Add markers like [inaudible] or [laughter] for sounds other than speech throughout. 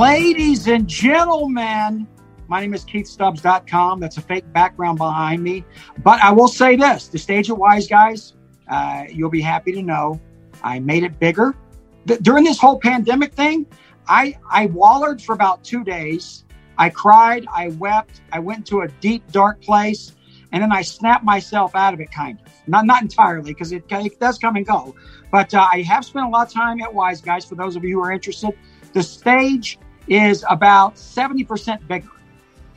Ladies and gentlemen, my name is KeithStubbs.com. That's a fake background behind me. But I will say this the stage at Wise Guys, uh, you'll be happy to know I made it bigger. Th- during this whole pandemic thing, I, I wallered for about two days. I cried, I wept, I went to a deep, dark place, and then I snapped myself out of it, kind of. Not, not entirely, because it, it, does come and go. But uh, I have spent a lot of time at Wise Guys for those of you who are interested. The stage is about 70% bigger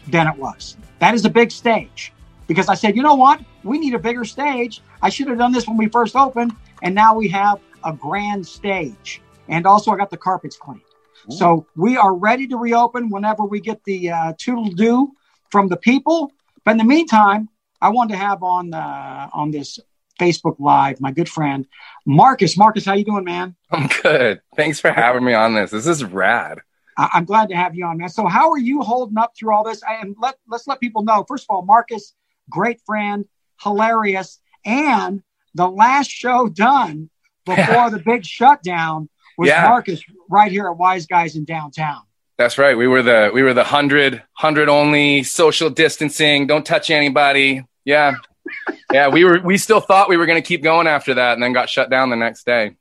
than it was. That is a big stage because I said, you know what? We need a bigger stage. I should have done this when we first opened. And now we have a grand stage. And also, I got the carpets cleaned. Ooh. So we are ready to reopen whenever we get the uh, toodle do from the people. But in the meantime, I want to have on uh, on this Facebook Live my good friend Marcus. Marcus, how you doing, man? I'm good. Thanks for having me on this. This is rad. I'm glad to have you on, man. So, how are you holding up through all this? And let let's let people know. First of all, Marcus, great friend, hilarious, and the last show done [laughs] before the big shutdown was yeah. Marcus right here at Wise Guys in downtown. That's right. We were the we were the hundred hundred only social distancing. Don't touch anybody. Yeah, yeah. We were we still thought we were going to keep going after that, and then got shut down the next day.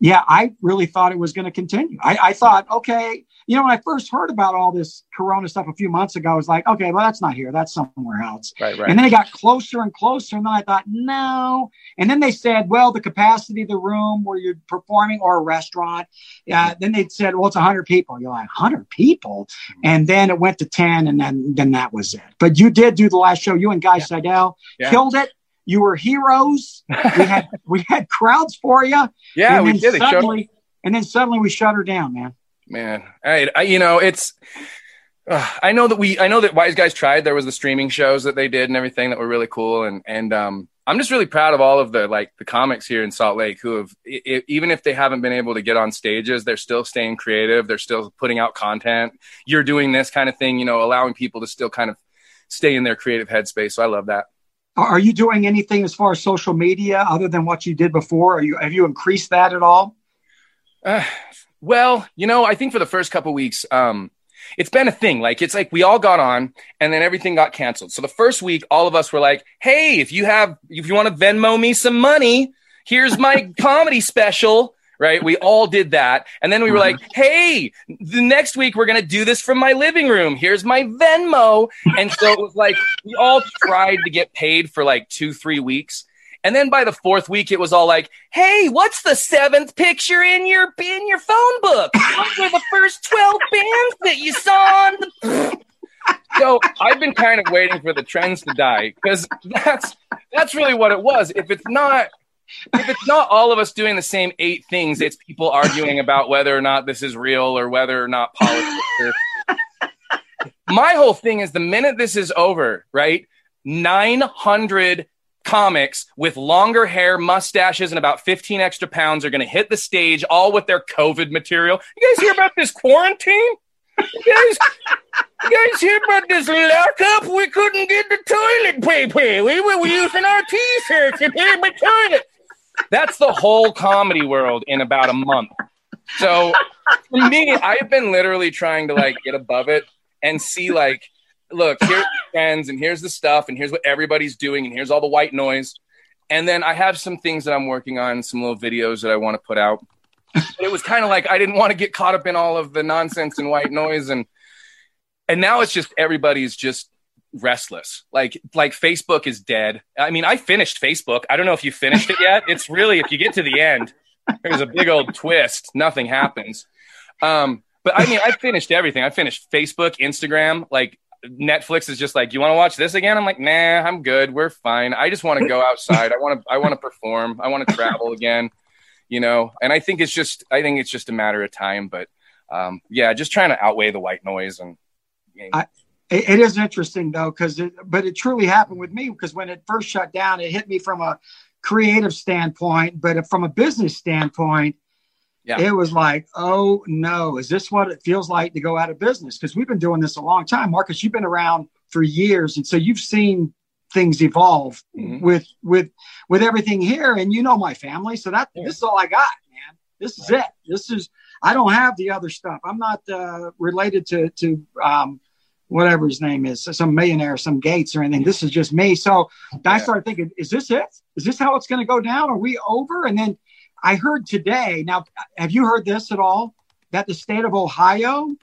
Yeah, I really thought it was going to continue. I, I thought, okay, you know, when I first heard about all this Corona stuff a few months ago, I was like, okay, well, that's not here. That's somewhere else. Right, right. And then it got closer and closer. And then I thought, no. And then they said, well, the capacity of the room where you're performing or a restaurant. Yeah. Mm-hmm. Then they said, well, it's 100 people. You're like, 100 people? Mm-hmm. And then it went to 10, and then, then that was it. But you did do the last show. You and Guy yeah. Seidel yeah. killed it. You were heroes. we had [laughs] we had crowds for you. Yeah, we did. Suddenly, and then suddenly we shut her down, man man. I, I you know, it's. Uh, I know that we, I know that Wise Guys tried. There was the streaming shows that they did and everything that were really cool, and and um, I'm just really proud of all of the like the comics here in Salt Lake who have, it, even if they haven't been able to get on stages, they're still staying creative. They're still putting out content. You're doing this kind of thing, you know, allowing people to still kind of stay in their creative headspace. So I love that. Are you doing anything as far as social media other than what you did before? Are you have you increased that at all? Uh, well, you know, I think for the first couple weeks, um, it's been a thing. Like it's like we all got on and then everything got canceled. So the first week, all of us were like, "Hey, if you have, if you want to Venmo me some money, here's my [laughs] comedy special." Right? We all did that, and then we were like, "Hey, the next week we're gonna do this from my living room. Here's my Venmo." And so it was like we all tried to get paid for like two, three weeks, and then by the fourth week, it was all like, "Hey, what's the seventh picture in your in your phone book? What were the first twelve bands that you saw on the?" so I've been kind of waiting for the trends to die because that's that's really what it was. If it's not if it's not all of us doing the same eight things, it's people arguing about whether or not this is real or whether or not politics. My whole thing is the minute this is over, right? 900 comics with longer hair, mustaches, and about 15 extra pounds are going to hit the stage all with their COVID material. You guys hear about this quarantine? You guys, you guys hear about this lockup? We couldn't get the toilet paper. We were using our t-shirts to paper toilet. That's the whole comedy world in about a month. So for me, I've been literally trying to like get above it and see like – look, here's the trends and here's the stuff and here's what everybody's doing and here's all the white noise. And then I have some things that I'm working on, some little videos that I want to put out. it was kind of like I didn't want to get caught up in all of the nonsense and white noise and and now it's just everybody's just restless. Like like Facebook is dead. I mean, I finished Facebook. I don't know if you finished it yet. It's really if you get to the end, there's a big old twist. Nothing happens. Um, but I mean, I finished everything. I finished Facebook, Instagram, like Netflix is just like, you want to watch this again? I'm like, nah, I'm good. We're fine. I just want to go [laughs] outside. I want to, I want to perform. I want to travel again, you know? And I think it's just, I think it's just a matter of time, but, um, yeah, just trying to outweigh the white noise and, I, it, it is interesting though, because it, but it truly happened with me because when it first shut down, it hit me from a creative standpoint, but from a business standpoint, yeah. it was like, oh no, is this what it feels like to go out of business? Because we've been doing this a long time, Marcus. You've been around for years, and so you've seen things evolve mm-hmm. with with with everything here, and you know my family, so that yeah. this is all I got, man. This is right. it. This is I don't have the other stuff. I'm not uh, related to to um, whatever his name is, some millionaire, some Gates or anything. This is just me. So I started thinking, is this it? Is this how it's going to go down? Are we over? And then I heard today. Now, have you heard this at all? That the state of Ohio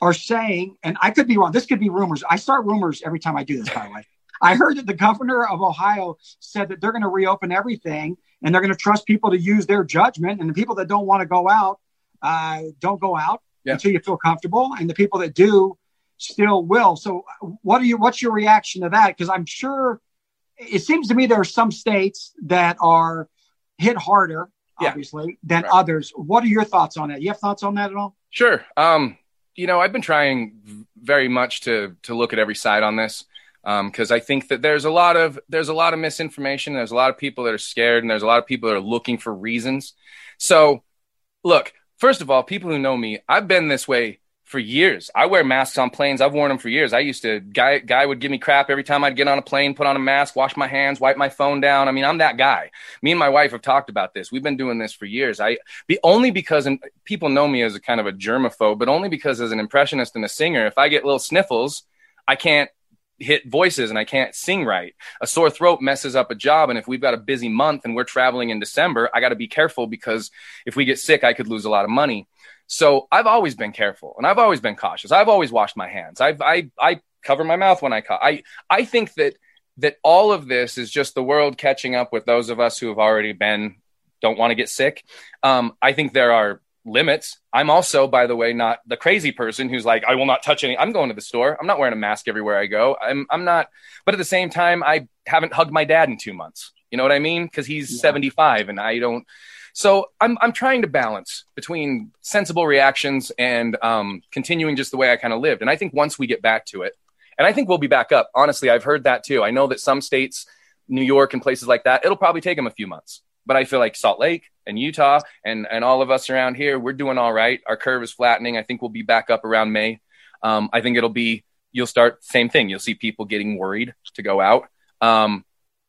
are saying, and I could be wrong. This could be rumors. I start rumors every time I do this, by the way. I heard that the governor of Ohio said that they're going to reopen everything and they're going to trust people to use their judgment. And the people that don't want to go out, uh, don't go out yeah. until you feel comfortable. And the people that do, still will. So, what are you? What's your reaction to that? Because I'm sure it seems to me there are some states that are hit harder, obviously, yeah. than right. others. What are your thoughts on that? You have thoughts on that at all? Sure. Um, you know, I've been trying very much to to look at every side on this because um, I think that there's a lot of there's a lot of misinformation. There's a lot of people that are scared, and there's a lot of people that are looking for reasons. So, look, first of all, people who know me, I've been this way for years. I wear masks on planes. I've worn them for years. I used to guy guy would give me crap every time I'd get on a plane, put on a mask, wash my hands, wipe my phone down. I mean, I'm that guy. Me and my wife have talked about this. We've been doing this for years. I be only because and people know me as a kind of a germaphobe, but only because as an impressionist and a singer, if I get little sniffles, I can't hit voices and I can't sing right. A sore throat messes up a job. And if we've got a busy month and we're traveling in December, I got to be careful because if we get sick, I could lose a lot of money. So I've always been careful and I've always been cautious. I've always washed my hands. I've, I, I cover my mouth when I cough. I, I think that, that all of this is just the world catching up with those of us who have already been, don't want to get sick. Um, I think there are limits. I'm also, by the way, not the crazy person who's like, I will not touch any. I'm going to the store. I'm not wearing a mask everywhere I go. I'm, I'm not. But at the same time, I haven't hugged my dad in two months. You know what I mean? Because he's yeah. 75 and I don't. So I'm I'm trying to balance between sensible reactions and um, continuing just the way I kind of lived. And I think once we get back to it, and I think we'll be back up. Honestly, I've heard that too. I know that some states, New York and places like that, it'll probably take them a few months. But I feel like Salt Lake and Utah and and all of us around here, we're doing all right. Our curve is flattening. I think we'll be back up around May. Um, I think it'll be you'll start same thing. You'll see people getting worried to go out. Um,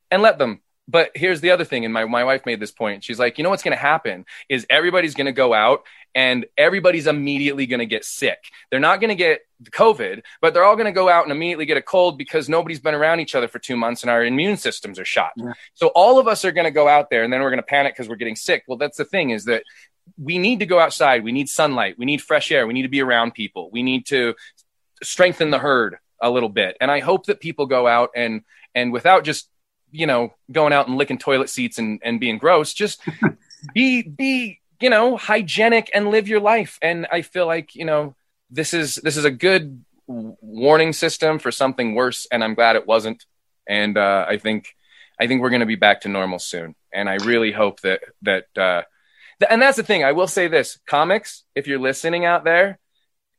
and let them but here's the other thing and my, my wife made this point. She's like you know what's going to happen is everybody's going to go out and everybody's immediately going to get sick. They're not going to get covid but they're all going to go out and immediately get a cold because nobody's been around each other for two months and our immune systems are shot. Yeah. so all of us are going to go out there and then we're going to panic because we're getting sick. Well that's the thing is that we need to go outside. We need sunlight. We need fresh air. We need to be around people. We need to strengthen the herd a little bit. And i hope that people go out and and without just you know, going out and licking toilet seats and, and being gross. Just [laughs] be, be, you know, hygienic and live your life. And I feel like, you know, this is, this is a good warning system for something worse. And I'm glad it wasn't. And uh, I think, I think we're going to be back to normal soon. And I really hope that, that, uh, th- and that's the thing. I will say this comics, if you're listening out there,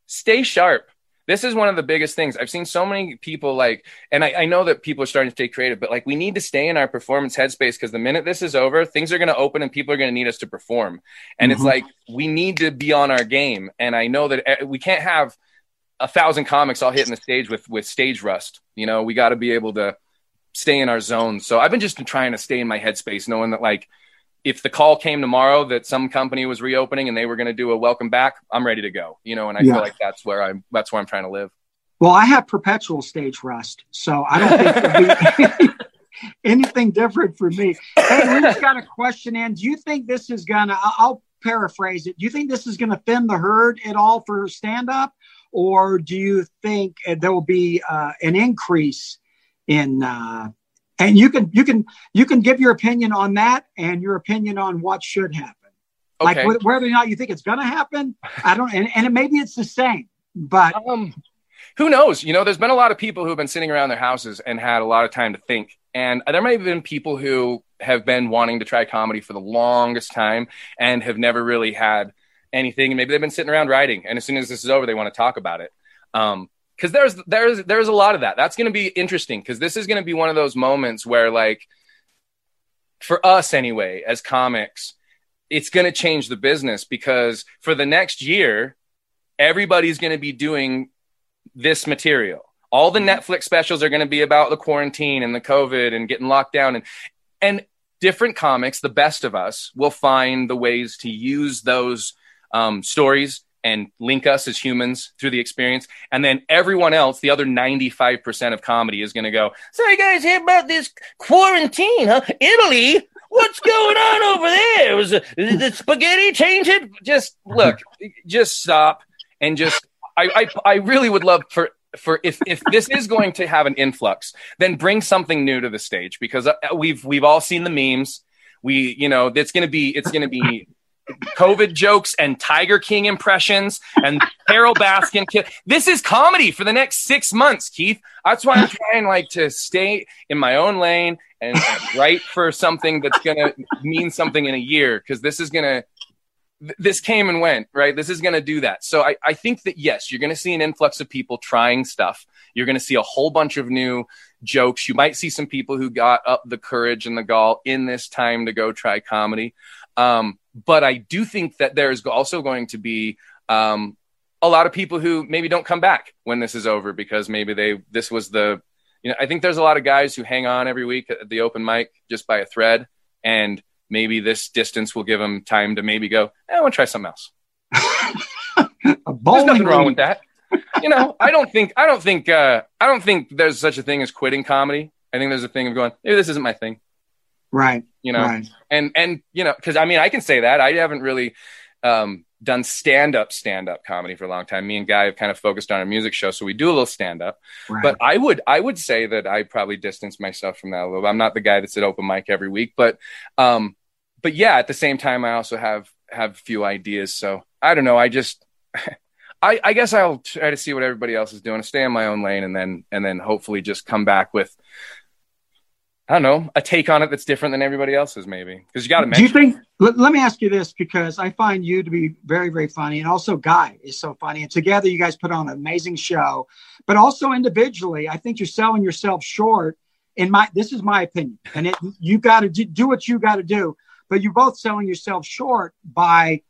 stay sharp this is one of the biggest things. I've seen so many people like and I, I, know that people are starting to stay creative but like we need to stay in our performance headspace because the minute this is over things are going to open and people are going to need us to perform. And mm-hmm. it's like we need to be on our game. And i know that eh, we can't have a thousand comics all hitting the stage with with stage rust. You know we got to be able to stay in our zone. So i've been just trying to stay in my headspace knowing that like if the call came tomorrow that some company was reopening and they were going to do a welcome back, I'm ready to go. You know, and I yeah. feel like that's where I'm that's where I'm trying to live. Well, I have perpetual stage rust, so I don't think be [laughs] anything different for me. Hey, we just got a question in. Do you think this is gonna? I'll paraphrase it. Do you think this is going to thin the herd at all for stand up, or do you think uh, there will be uh, an increase in? Uh, and you can you can you can give your opinion on that and your opinion on what should happen. Okay. Like wh- whether or not you think it's going to happen, I don't. And, and maybe it's the same, but Um, who knows? You know, there's been a lot of people who have been sitting around their houses and had a lot of time to think. And there may have been people who have been wanting to try comedy for the longest time and have never really had anything. And maybe they've been sitting around writing, and as soon as this is over, they want to talk about it. Um, because there's there's there's a lot of that. That's going to be interesting because this is going to be one of those moments where, like, for us anyway, as comics, it's going to change the business because for the next year, everybody's going to be doing this material. All the Netflix specials are going to be about the quarantine and the COVID and getting locked down and and different comics, the best of us, will find the ways to use those um, stories and link us as humans through the experience. And then everyone else, the other 95% of comedy is going to go, So you guys hear about this quarantine, huh? Italy? What's going on over there? Was the, the spaghetti changing? Just look, just stop and just I, I I really would love for for if if this is going to have an influx, then bring something new to the stage because uh, we've we've all seen the memes. We you know it's going to be it's going to be COVID jokes and Tiger King impressions and Carol Baskin. ki- This is comedy for the next six months, Keith. That's why I'm trying like to stay in my own lane and write for something that's gonna mean something in a year because this is gonna this came and went, right? This is going to do that. So I, I think that yes, you're going to see an influx of people trying stuff. You're going to see a whole bunch of new jokes. You might see some people who got up the courage and the gall in this time to go try comedy. Um, but I do think that there's also going to be um, a lot of people who maybe don't come back when this is over because maybe they this was the you know I think there's a lot of guys who hang on every week at the open mic just by a thread and maybe this distance will give them time to maybe go eh, I want to try something else. [laughs] There's nothing wrong with that. You know, I don't think I don't think uh, I don't think there's such a thing as quitting comedy. I think there's a thing of going maybe this isn't my thing. Right. You know, Right. and and you know because i mean i can say that i haven't really um, done stand up stand up comedy for a long time me and guy have kind of focused on a music show so we do a little stand up Right. but i would i would say that i probably distance myself from that a little i'm not the guy that's at open mic every week but um but yeah at the same time i also have have a few ideas so i don't know i just [laughs] I, I guess I'll try to see what everybody else is doing, stay in my own lane, and then and then hopefully just come back with I don't know a take on it that's different than everybody else's, maybe because you got to Do you think? Let, let me ask you this because I find you to be very, very funny, and also Guy is so funny. And together, you guys put on an amazing show. But also individually, I think you're selling yourself short. In my, this is my opinion, and it, you got to do, do what you got to do. But you're both selling yourself short by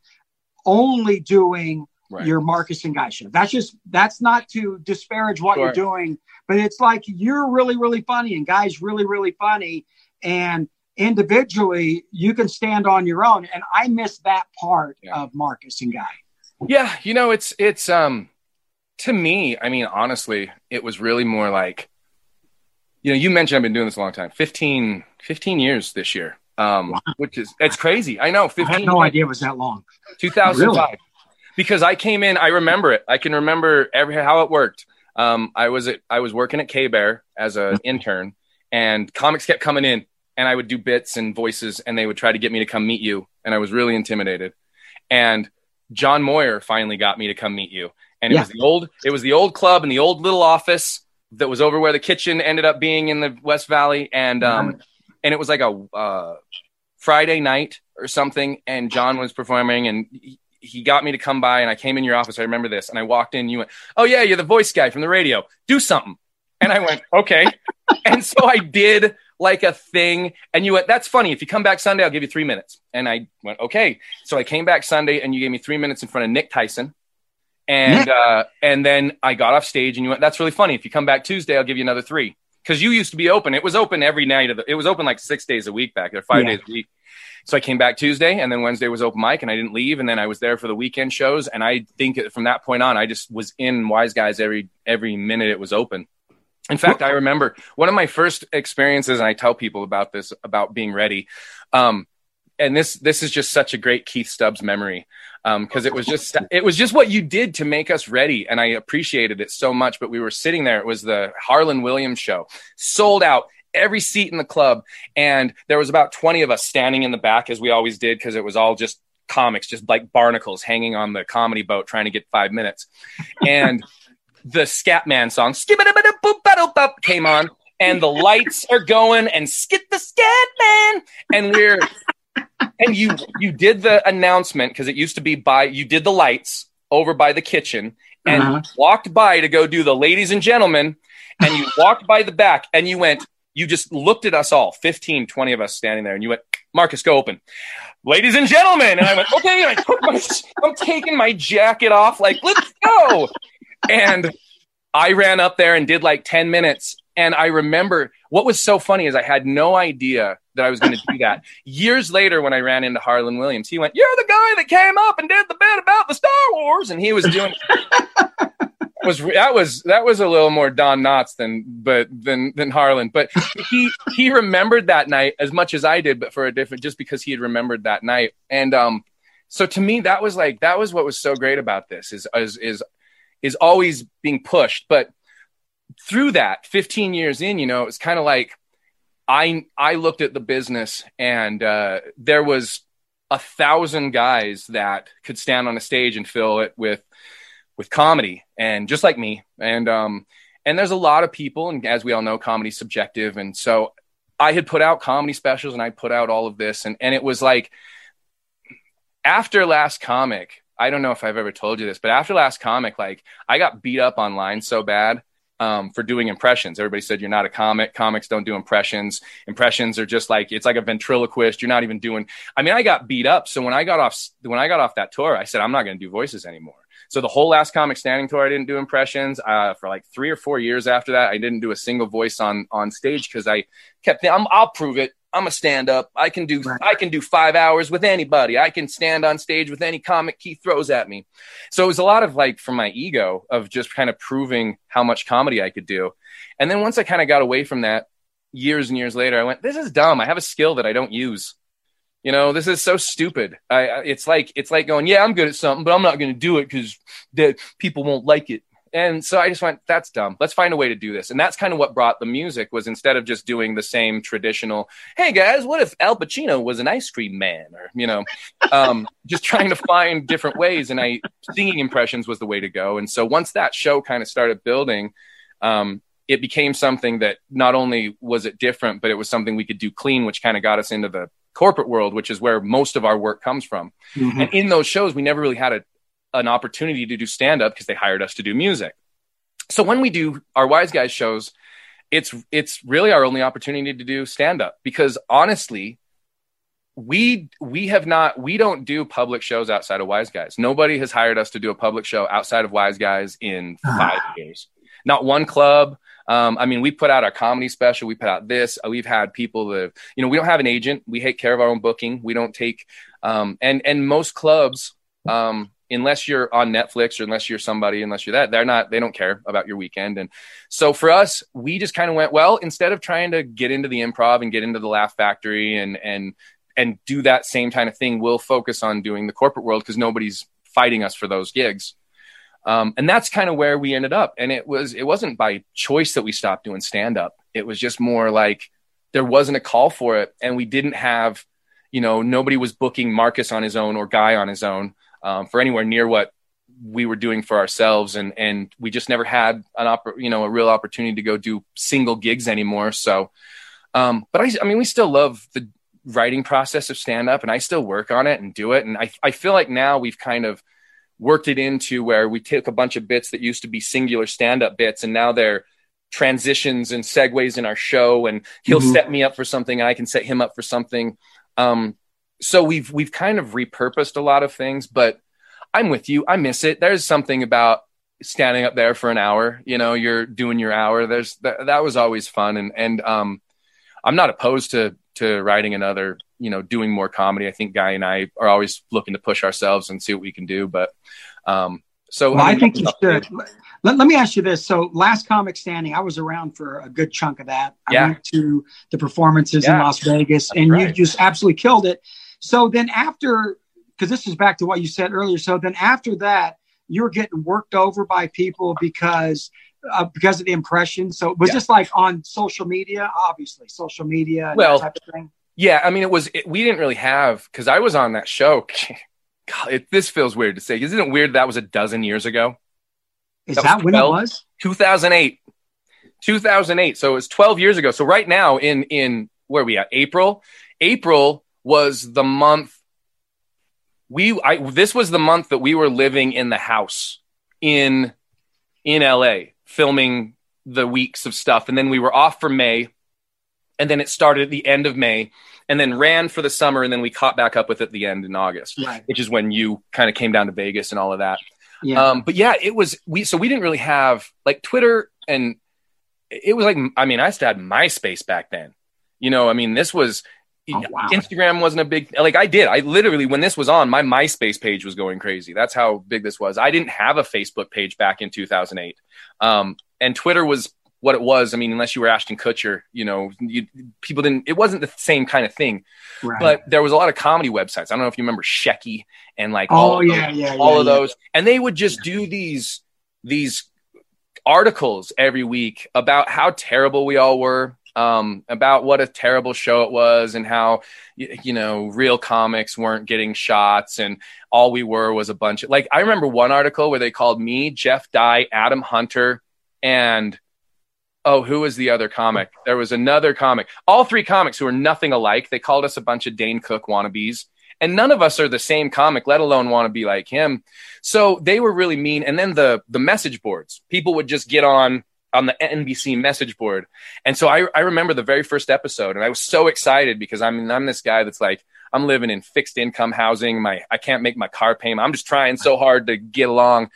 only doing Right. your Marcus and Guy show. That's just that's not to disparage what Sure. you're doing, but it's like you're really, really funny, and Guy's really, really funny, and individually you can stand on your own. And I miss that part Yeah. of Marcus and Guy. Yeah, you know, it's it's um to me, I mean, honestly, it was really more like you know, you mentioned I've been doing this a long time. 15, 15 years this year. Um which is it's crazy. I know, I 15 had no idea it was that long. 2005. Because I came in, I remember it. I can remember every how it worked. Um, I was at, I was working at K Bear as an intern, and comics kept coming in, and I would do bits and voices, and they would try to get me to come meet you, and I was really intimidated. And John Moyer finally got me to come meet you, and it Yeah. was the old, it was the old club and the old little office that was over where the kitchen ended up being in the West Valley, and um, and it was like a uh, Friday night or something, and John was performing, and he, got me to come by, and I came in your office. I remember this, and I walked in. You went, "Oh yeah, you're the voice guy from the radio. Do something." And I went, "Okay." [laughs] and so I did like a thing, and you went, "That's funny. If you come back Sunday, I'll give you three minutes." And I went, "Okay." So I came back Sunday, and you gave me three minutes in front of Nick Tyson. And uh, and then I got off stage, and you went, "That's really funny. If you come back Tuesday, I'll give you another three. Because you used to be open. It was open every night of the. It was open like six days a week back there, five Yeah. days a week. So I came back Tuesday, and then Wednesday was open mic, and I didn't leave, and then I was there for the weekend shows, and I think from that point on, I just was in Wise Guys every every minute it was open. In fact, I remember one of my first experiences, and I tell people about this about being ready. Um, and this this is just such a great Keith Stubbs memory because um, it was just it was just what you did to make us ready, and I appreciated it so much. But we were sitting there; it was the Harland Williams show, sold out, every seat in the club, and there was about twenty of us standing in the back as we always did because it was all just comics, just like barnacles hanging on the comedy boat trying to get five minutes, and the Scatman song came on and the lights are going and skit the scat man and we're and you you did the announcement because it used to be by you did the lights over by the kitchen and uh-huh. walked by to go do the ladies and gentlemen and you [laughs] walked by the back and you went you just looked at us all 15 20 of us standing there and you went marcus go open ladies and gentlemen and i went okay and i took my [laughs] i'm taking my jacket off like let's go and i ran up there and did like 10 minutes and I remember what was so funny is I had no idea that I was going to do that. [laughs] Years later, when I ran into Harland Williams, he went, "You're the guy that came up and did the bit about the Star Wars," and he was doing. [laughs] was that was that was a little more Don Knotts than but than than Harland, but he he remembered that night as much as I did, but for a different just because he had remembered that night. And um, so to me, that was like that was what was so great about this is is is is always being pushed, but through that 15 years in, you know, it was kind of like I I looked at the business and uh, there was a thousand guys that could stand on a stage and fill it with with comedy and just like me. And um and there's a lot of people and as we all know comedy's subjective. And so I had put out comedy specials and I put out all of this. And and it was like after last comic I don't know if I've ever told you this but after last comic like I got beat up online so bad um, for doing impressions. Everybody said you're not a comic. Comics don't do impressions. Impressions are just like it's like a ventriloquist. You're not even doing. I mean, I got beat up. So when I got off when I got off that tour, I said I'm not going to do voices anymore. So the whole last comic standing tour, I didn't do impressions. Uh, for like three or four years after that, I didn't do a single voice on on stage because I kept. Thinking, I'll prove it. I'm a stand up. I can do right. I can do five hours with anybody. I can stand on stage with any comic he throws at me. So it was a lot of like from my ego of just kind of proving how much comedy I could do. And then once I kind of got away from that, years and years later, I went, "This is dumb. I have a skill that I don't use." You know, this is so stupid. I, it's like it's like going, "Yeah, I'm good at something, but I'm not going to do it because the people won't like it." And so I just went, that's dumb. Let's find a way to do this. And that's kind of what brought the music was instead of just doing the same traditional, hey guys, what if Al Pacino was an ice cream man? Or, you know, um, [laughs] just trying to find different ways. And I singing impressions was the way to go. And so once that show kind of started building, um, it became something that not only was it different, but it was something we could do clean, which kind of got us into the corporate world, which is where most of our work comes from. Mm-hmm. And in those shows, we never really had a an opportunity to do stand up because they hired us to do music. So when we do our Wise Guys shows, it's it's really our only opportunity to do stand up because honestly, we we have not we don't do public shows outside of Wise Guys. Nobody has hired us to do a public show outside of Wise Guys in ah. five years. Not one club. Um, I mean, we put out our comedy special. We put out this. We've had people that you know we don't have an agent. We take care of our own booking. We don't take um, and and most clubs um, unless you're on Netflix or unless you're somebody, unless you're that, they're not, they don't care about your weekend. And so for us, we just kind of went, well, instead of trying to get into the improv and get into the laugh factory and, and, and do that same kind of thing, we'll focus on doing the corporate world because nobody's fighting us for those gigs. Um, and that's kind of where we ended up. And it was, it wasn't by choice that we stopped doing stand up. It was just more like there wasn't a call for it. And we didn't have, you know, nobody was booking Marcus on his own or Guy on his own um, for anywhere near what we were doing for ourselves. And and we just never had an oppor- you know a real opportunity to go do single gigs anymore. So um, but I, I mean we still love the writing process of stand up and I still work on it and do it. And I, I feel like now we've kind of worked it into where we take a bunch of bits that used to be singular stand up bits and now they're transitions and segues in our show and he'll mm-hmm. set me up for something and I can set him up for something. Um, so we've we've kind of repurposed a lot of things, but I'm with you. I miss it. There's something about standing up there for an hour. You know, you're doing your hour. There's that, that was always fun, and and um, I'm not opposed to to writing another. You know, doing more comedy. I think Guy and I are always looking to push ourselves and see what we can do. But um, so well, I, mean, I think you should. Let, let me ask you this. So, last comic standing, I was around for a good chunk of that. I yeah. went to the performances yeah. in Las Vegas, and right. you just absolutely killed it. So then after, because this is back to what you said earlier. So then after that, you were getting worked over by people because uh, because of the impression. So it was Yeah. just like on social media, obviously social media, Well, that type of thing. Yeah, I mean, it was. It, we didn't really have because I was on that show. [laughs] God, it, this feels weird to say. Isn't it weird that was a dozen years ago? Is that that, was when 12? it was? 2008. 2008. So it was 12 years ago. So right now in in where are we at? April. April was the month we I this was the month that we were living in the house in in LA filming the weeks of stuff and then we were off for May and then it started at the end of May and then ran for the summer and then we caught back up with it at the end in August Right. which is when you kind of came down to Vegas and all of that Yeah. um, but yeah, it was we. So we didn't really have like Twitter, and it was like I mean, I still had MySpace back then. You know, I mean, this was Oh, wow. Instagram wasn't a big like I did. I literally when this was on, my MySpace page was going crazy. That's how big this was. I didn't have a Facebook page back in 2008, um, and Twitter was what it was. I mean, unless you were Ashton Kutcher, you know, you, people didn't. It wasn't the same kind of thing. right. But there was a lot of comedy websites. I don't know if you remember Shecky and like oh all yeah, those- yeah, all yeah, of yeah. those and they would just do these these articles every week about how terrible we all were um, about what a terrible show it was and how you know real comics weren't getting shots and all we were was a bunch of like i remember one article where they called me jeff dye adam hunter and oh who was the other comic? There was another comic. All three comics who were nothing alike they called us a bunch of dane cook wannabes. And none of us are the same comic let alone want to be like him. So they were really mean. And then the the message boards people would just get on on the nbc message board. And so I, I remember the very first episode and i was so excited because i'm i'm this guy that's like i'm living in fixed income housing. My i can't make my car payment. I'm just trying so hard to get along.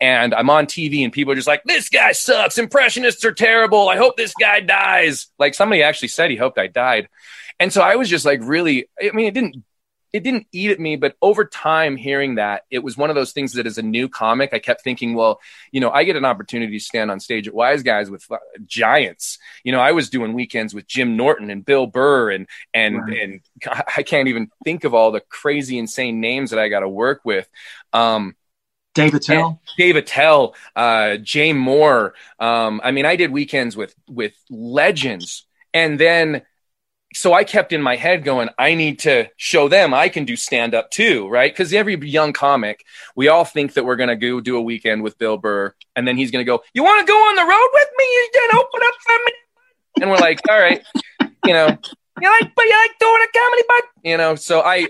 And i'm on tv and people are just like this guy sucks. Impressionists are terrible. I hope this guy dies. Like somebody actually said he hoped i died. And so i was just like really i mean it didn't it didn't eat at me, but over time hearing that, it was one of those things that as a new comic, I kept thinking, well, you know, I get an opportunity to stand on stage at Wise Guys with uh, giants. You know, I was doing weekends with Jim Norton and Bill Burr and and and I can't even think of all the crazy insane names that I got to work with. Um Dave Attell. Dave Attell, uh, Jay Mohr. Um, I mean, I did weekends with with legends, and then so I kept in my head going, I need to show them I can do stand up too, right? Because every young comic, we all think that we're gonna go do a weekend with Bill Burr, and then he's gonna go, "You want to go on the road with me? You can open up for me." And we're like, "All right, you know, you like, but you like doing a comedy, but you know." So I,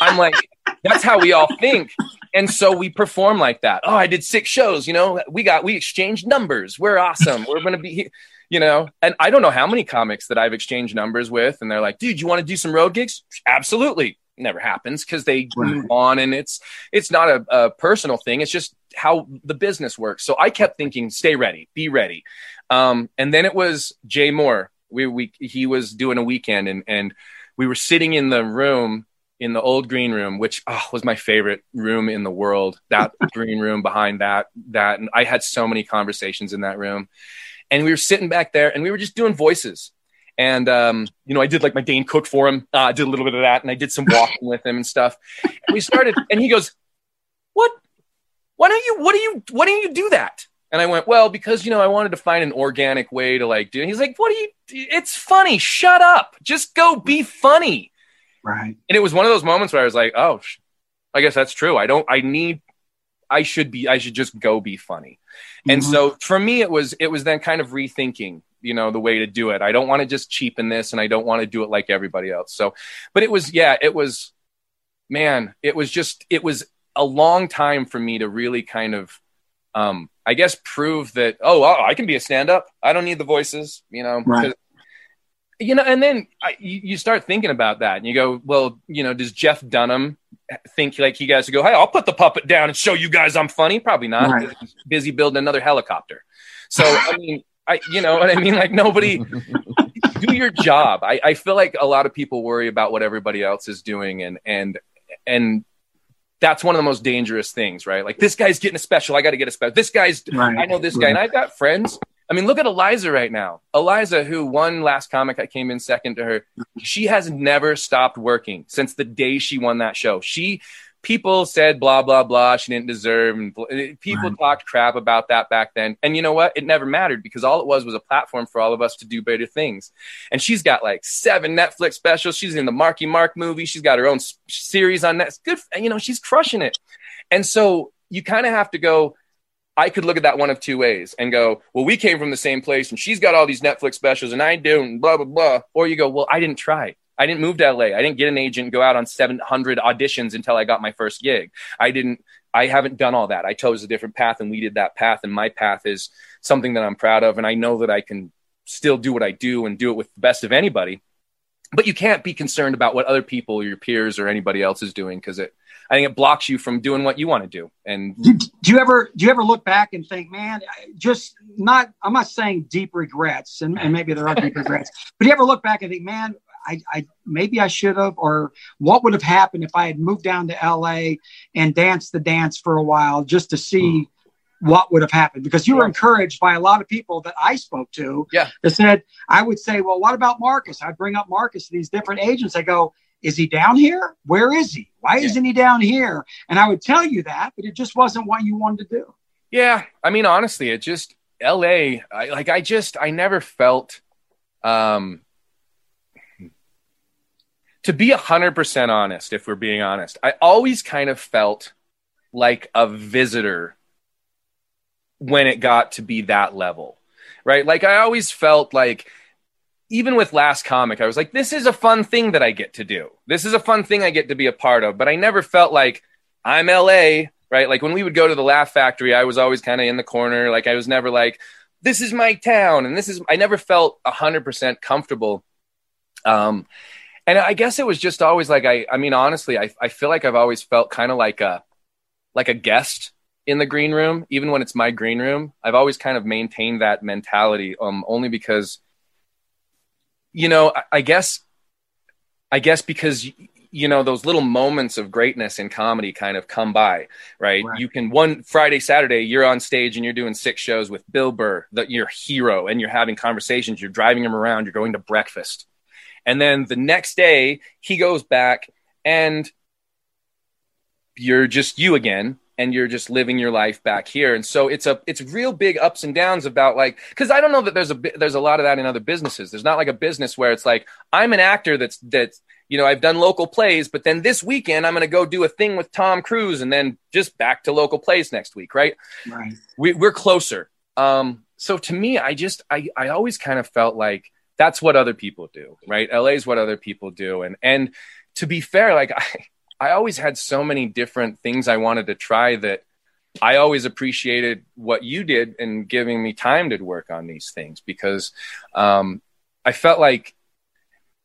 I'm like, that's how we all think and so we perform like that oh i did six shows you know we got we exchanged numbers we're awesome we're gonna be here you know? And i don't know how many comics that i've exchanged numbers with and they're like dude you want to do some road gigs? Absolutely. Never happens because they Right. move on and it's it's not a, a personal thing. It's just how the business works. So i kept thinking stay ready. Be ready. Um, and then it was jay mohr. We, we he was doing a weekend and and we were sitting in the room in the old green room, which oh, was my favorite room in the world. That [laughs] green room behind that that, and I had so many conversations in that room. And we were sitting back there, and we were just doing voices. And um, you know, I did like my Dane Cook for him. Uh, I did a little bit of that, and I did some walking [laughs] with him and stuff. And we started, and he goes, "What? Why don't you? What do you? Why don't you do that?" And I went, "Well, because you know, I wanted to find an organic way to like do." it. He's like, "What do you? It's funny. Shut up. Just go be funny." Right. and it was one of those moments where I was like, oh, I guess that's true. I don't, I need, I should be, I should just go be funny. And Mhm. so for me, it was, it was then kind of rethinking, you know, the way to do it. I don't want to just cheapen this and I don't want to do it like everybody else. So, but it was, yeah, it was, man, it was just, it was a long time for me to really kind of, um, I guess prove that, oh, oh I can be a stand up. I don't need the voices, you know, Right. you know, and then I, you, you start thinking about that, and you go, "Well, you know, does Jeff Dunham think like you guys to go? Hey, I'll put the puppet down and show you guys I'm funny." Probably not. Right. Busy building another helicopter. So I mean, I you know what I mean? Like nobody [laughs] do your job. I, I feel like a lot of people worry about what everybody else is doing, and and and that's one of the most dangerous things, right? Like this guy's getting a special, I got to get a special. This guy's Right. I know this guy, and I've got friends I mean, look at Iliza right now. Iliza, who won last comic, I came in second to her. She has never stopped working since the day she won that show. She people said blah blah blah she didn't deserve and eh, people right. talked crap about that back then and you know what it never mattered because all it was was a platform for all of us to do better things and she's got like seven netflix specials she's in the marky mark movie she's got her own series on that good you know she's crushing it and so you kind of have to go I could look at that one of two ways and go, well, we came from the same place and she's got all these Netflix specials and I don't, blah, blah, blah. Or you go, well, I didn't try. I didn't move to LA. I didn't get an agent, go out on 700 auditions until I got my first gig. I didn't, I haven't done all that. I chose a different path and we did that path. And my path is something that I'm proud of. And I know that I can still do what I do and do it with the best of anybody. But you can't be concerned about what other people, your peers, or anybody else is doing because it, I think it blocks you from doing what you want to do. And do, do, you ever do you ever look back and think, man, just not I'm not saying deep regrets, and, and maybe there are deep [laughs] regrets, but do you ever look back and think, man, I, I maybe I should have, or what would have happened if I had moved down to LA and danced the dance for a while just to see hmm. what would have happened? Because you were encouraged by a lot of people that I spoke to. Yeah. That said, I would say, well, what about Marcus? I'd bring up Marcus to these different agents. I go, is he down here? Where is he? Why isn't he down here? And I would tell you that, but it just wasn't what you wanted to do. Yeah. I mean, honestly, it just, LA, I, like, I just, I never felt, um, to be 100% honest, if we're being honest, I always kind of felt like a visitor when it got to be that level, right? Like I always felt like, even with last comic, I was like, this is a fun thing that I get to do. This is a fun thing I get to be a part of. But I never felt like I'm LA, right? Like when we would go to the Laugh Factory, I was always kind of in the corner. Like I was never like, this is my town. And this is, I never felt 100% comfortable. Um, and I guess it was just always like I I mean honestly I I feel like I've always felt kind of like a like a guest in the green room even when it's my green room I've always kind of maintained that mentality um only because you know I, I guess I guess because you know those little moments of greatness in comedy kind of come by right, right. you can one friday saturday you're on stage and you're doing six shows with bill burr the, your hero and you're having conversations you're driving him around you're going to breakfast. And then the next day, he goes back and you're just you again and you're just living your life back here. And so it's a it's real big ups and downs about like because i don't know that there's a there's a lot of that in other businesses. There's not like a business where it's like i'm an actor that's that's you know i've done local plays but then this weekend i'm going to go do a thing with tom cruise and then just back to local plays next week right? Right. We, we're closer. Um so to me i just i i always kind of felt like that's what other people do, right? LA is what other people do. And and to be fair, like [laughs] I I always had so many different things I wanted to try that I always appreciated what you did and giving me time to work on these things because um, I felt like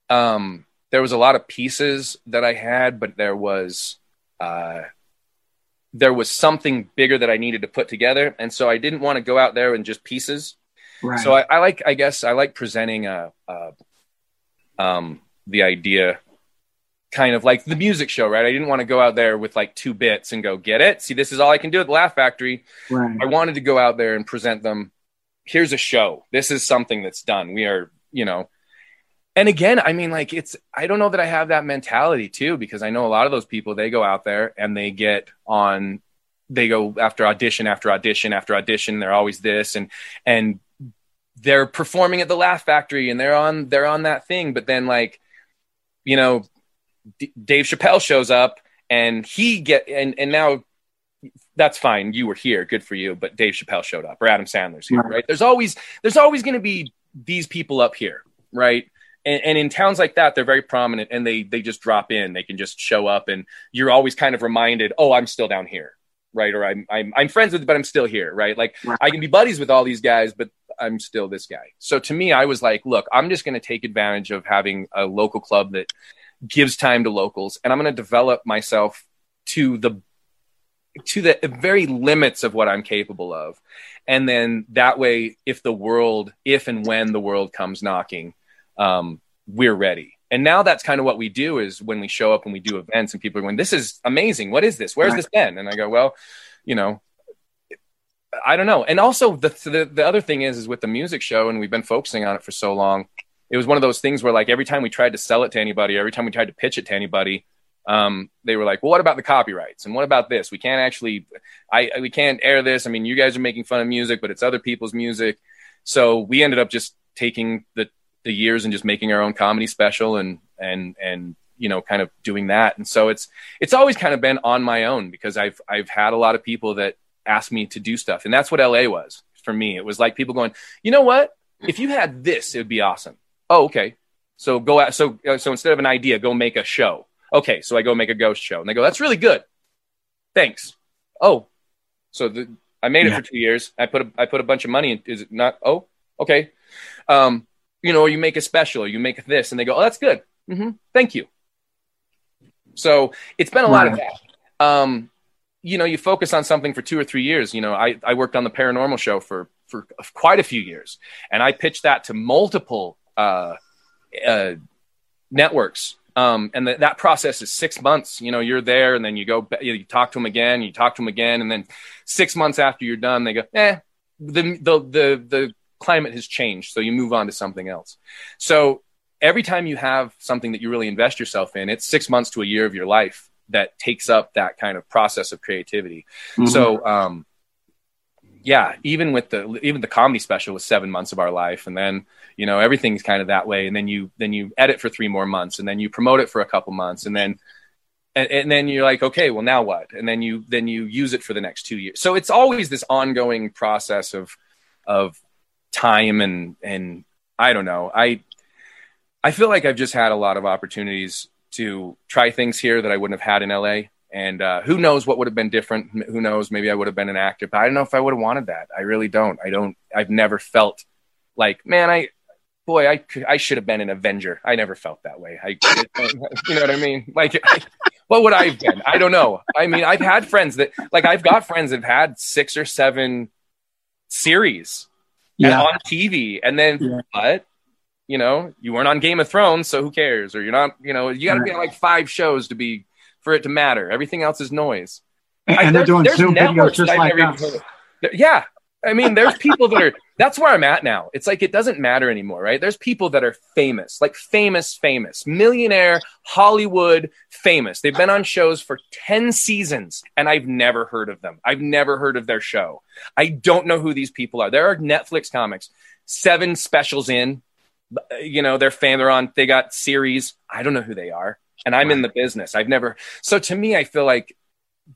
um, there was a lot of pieces that I had, but there was uh, there was something bigger that I needed to put together, and so I didn't want to go out there and just pieces. Right. So I, I, like, I guess, I like presenting a, a, um, the idea, kind of like the music show, right? I didn't want to go out there with like two bits and go get it. See, this is all I can do at the Laugh Factory. Right. I wanted to go out there and present them. Here's a show. This is something that's done. We are, you know, and again, I mean, like it's, I don't know that I have that mentality too, because I know a lot of those people, they go out there and they get on, they go after audition after audition after audition. They're always this and, and they're performing at the Laugh Factory and they're on they're on that thing, but then like you know D- Dave Chappelle shows up and he get and and now that's fine. You were here, good for you. But Dave Chappelle showed up, or Adam Sandler's here, right? There's always there's always going to be these people up here, right? And, and, in towns like that, they're very prominent, and they they just drop in. They can just show up, and you're always kind of reminded, oh, I'm still down here, right? Or I'm I'm I'm friends with, but I'm still here, right? Like right. I can be buddies with all these guys, but I'm still this guy. So to me, I was like, look, I'm just going to take advantage of having a local club that gives time to locals, and I'm going to develop myself to the to the very limits of what I'm capable of. And then that way, if the world, if and when the world comes knocking, um, we're ready. And now that's kind of what we do is when we show up and we do events and people are going, this is amazing. What is this? Where's this been? And I go, well, you know, I don't know. And also the, the the other thing is is with the music show, and we've been focusing on it for so long. It was one of those things where like every time we tried to sell it to anybody, every time we tried to pitch it to anybody, um, they were like, "Well, what about the copyrights? And what about this? We can't actually, I we can't air this. I mean, you guys are making fun of music, but it's other people's music." So we ended up just taking the the years and just making our own comedy special and and and you know kind of doing that. And so it's it's always kind of been on my own because I've I've had a lot of people that asked me to do stuff, and that's what LA was for me. It was like people going, "You know what? If you had this, it would be awesome." Oh, okay. So go out. So so instead of an idea, go make a show. Okay, so I go make a ghost show, and they go, "That's really good. Thanks." Oh, so the, I made it for two years. I put a, I put a bunch of money in. Is it not? Oh, okay. Um, you know, or you make a special, or you make this, and they go, "Oh, that's good. Mm-hmm. Thank you." So it's been a lot of that. Um, you know, you focus on something for two or three years. You know, I I worked on the paranormal show for for quite a few years, and I pitched that to multiple uh, uh, networks um, and that process is six months. You know, you're there, and then you go, you talk to them again, you talk to them again, and then six months after you're done, they go, eh, the the the the climate has changed, so you move on to something else. So every time you have something that you really invest yourself in, it's six months to a year of your life that takes up that kind of process of creativity. Mm-hmm. So, um, yeah, even with the even the comedy special was seven months of our life, and then you know everything's kind of that way and then you then you edit for three more months and then you promote it for a couple months and then and, and, then you're like okay well now what? And then you then you use it for the next two years. So it's always this ongoing process of of time and and i don't know. I i feel like i've just had a lot of opportunities to try things here that i wouldn't have had in la and uh, who knows what would have been different who knows maybe i would have been an actor but i don't know if i would have wanted that i really don't i don't i've never felt like man i boy, I I should have been an Avenger. I never felt that way. I, [laughs] you know what I mean? Like, what would I have been? I don't know. I mean, I've had friends that, like, I've got friends that've had six or seven series yeah. on TV, and then yeah. what? You know, you weren't on Game of Thrones, so who cares? Or you're not, you know, you got to be on like five shows to be for it to matter. Everything else is noise. And, I, they're doing Zoom videos just like us. Yeah, I mean, there's people that are, [laughs] that's where I'm at now. It's like, it doesn't matter anymore, right? There's people that are famous, like famous, famous, millionaire, Hollywood famous. They've been on shows for 10 seasons and I've never heard of them. I've never heard of their show. I don't know who these people are. There are Netflix comics, seven specials in, you know, they're fan, they're on, they got series. I don't know who they are. And I'm in the business. I've never, so to me, I feel like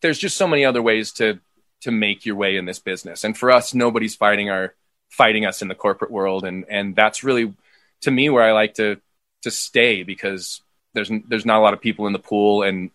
there's just so many other ways to to make your way in this business. And for us, nobody's fighting our fighting us in the corporate world, and and that's really to me where I like to to stay because there's there's not a lot of people in the pool, and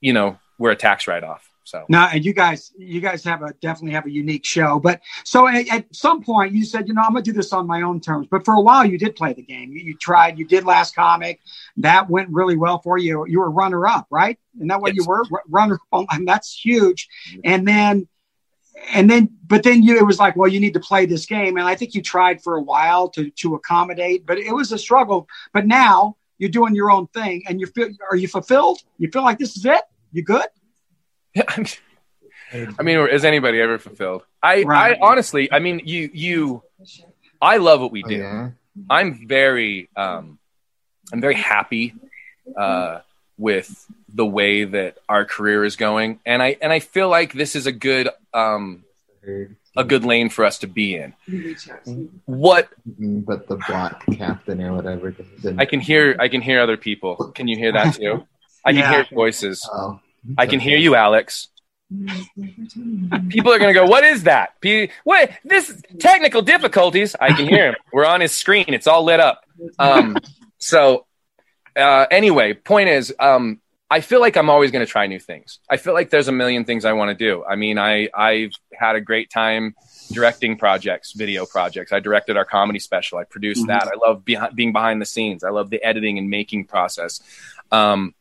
you know we're a tax write off. So now, and you guys, you guys have a definitely have a unique show. But so at, at, some point, you said, you know, I'm gonna do this on my own terms. But for a while, you did play the game. You, you tried. You did last comic. That went really well for you. You were runner up, right? And that what yes. you were runner up? [laughs] And that's huge. Mm-hmm. And then, and then, but then you, it was like, well, you need to play this game. And I think you tried for a while to to accommodate, but it was a struggle. But now you're doing your own thing, and you feel, are you fulfilled? You feel like this is it? You good? I mean, is anybody ever fulfilled? I, right. I honestly, I mean, you, you, I love what we do. Oh, I'm very, um, I'm very happy, uh, with the way that our career is going, and I, and I feel like this is a good, um, a good lane for us to be in. What? But the black captain or whatever. I can hear. I can hear other people. Can you hear that too? I can yeah. hear voices. Oh. I can hear you, Alex. People are going to go, what is that? what? This technical difficulties. I can hear him. [laughs] We're on his screen. It's all lit up. Um, so, uh, anyway, point is, um, I feel like I'm always going to try new things. I feel like there's a million things I want to do. I mean, I, I've had a great time directing projects, video projects. I directed our comedy special. I produced mm-hmm. that. I love be- being behind the scenes. I love the editing and making process. Um,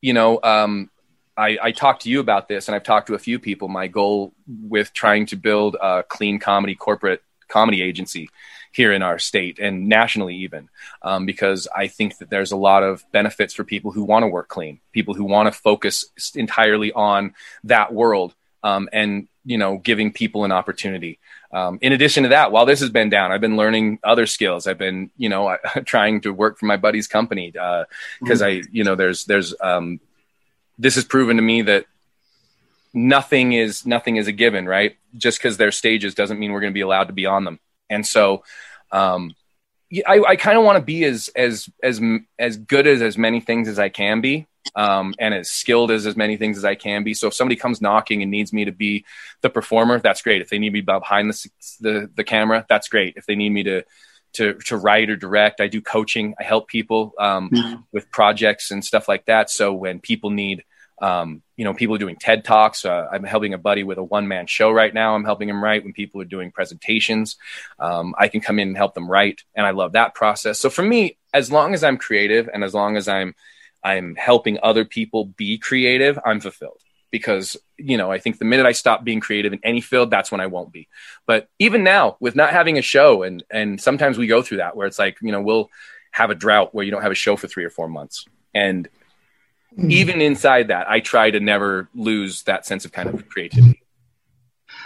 you know, um, I, I talked to you about this, and I've talked to a few people. My goal with trying to build a clean comedy corporate comedy agency here in our state and nationally even um, because i think that there's a lot of benefits for people who want to work clean people who want to focus entirely on that world um, and you know giving people an opportunity um, in addition to that while this has been down i've been learning other skills i've been you know [laughs] trying to work for my buddy's company because uh, mm-hmm. i you know there's there's um, this has proven to me that nothing is nothing is a given right just because they're stages doesn't mean we're going to be allowed to be on them and so um, I, I kind of want to be as as as as good as as many things as I can be, um, and as skilled as as many things as I can be. So if somebody comes knocking and needs me to be the performer, that's great. If they need me behind the the, the camera, that's great. If they need me to to to write or direct, I do coaching. I help people um, mm-hmm. with projects and stuff like that. So when people need um, you know, people are doing TED Talks. Uh, I'm helping a buddy with a one man show right now. I'm helping him write when people are doing presentations. Um, I can come in and help them write. And I love that process. So for me, as long as I'm creative and as long as I'm, I'm helping other people be creative, I'm fulfilled because, you know, I think the minute I stop being creative in any field, that's when I won't be. But even now with not having a show and, and sometimes we go through that where it's like, you know, we'll have a drought where you don't have a show for three or four months. And mm-hmm. even inside that, I try to never lose that sense of kind of creativity.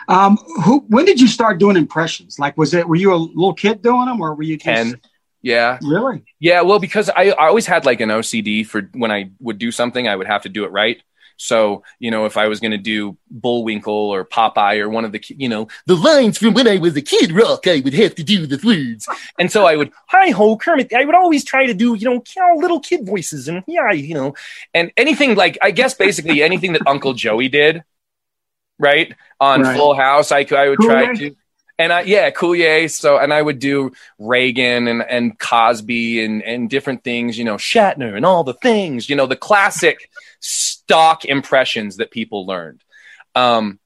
Um, who? When did you start doing impressions? Like, was it were you a little kid doing them, or were you just... ten? Yeah. Really? Yeah. Well, because I, I always had like an OCD for when I would do something, I would have to do it right. So, you know, if I was going to do Bullwinkle or Popeye or one of the, you know, the lines from when I was a kid rock, I would have to do the words. And so I would, hi ho, Kermit. I would always try to do, you know, little kid voices and yeah, you know, and anything like, I guess basically anything that Uncle Joey did, right? On right. Full House, I, I would try to and I yeah, Coulier. So and I would do Reagan and and Cosby and and different things, you know, Shatner and all the things, you know, the classic stock impressions that people learned. Um,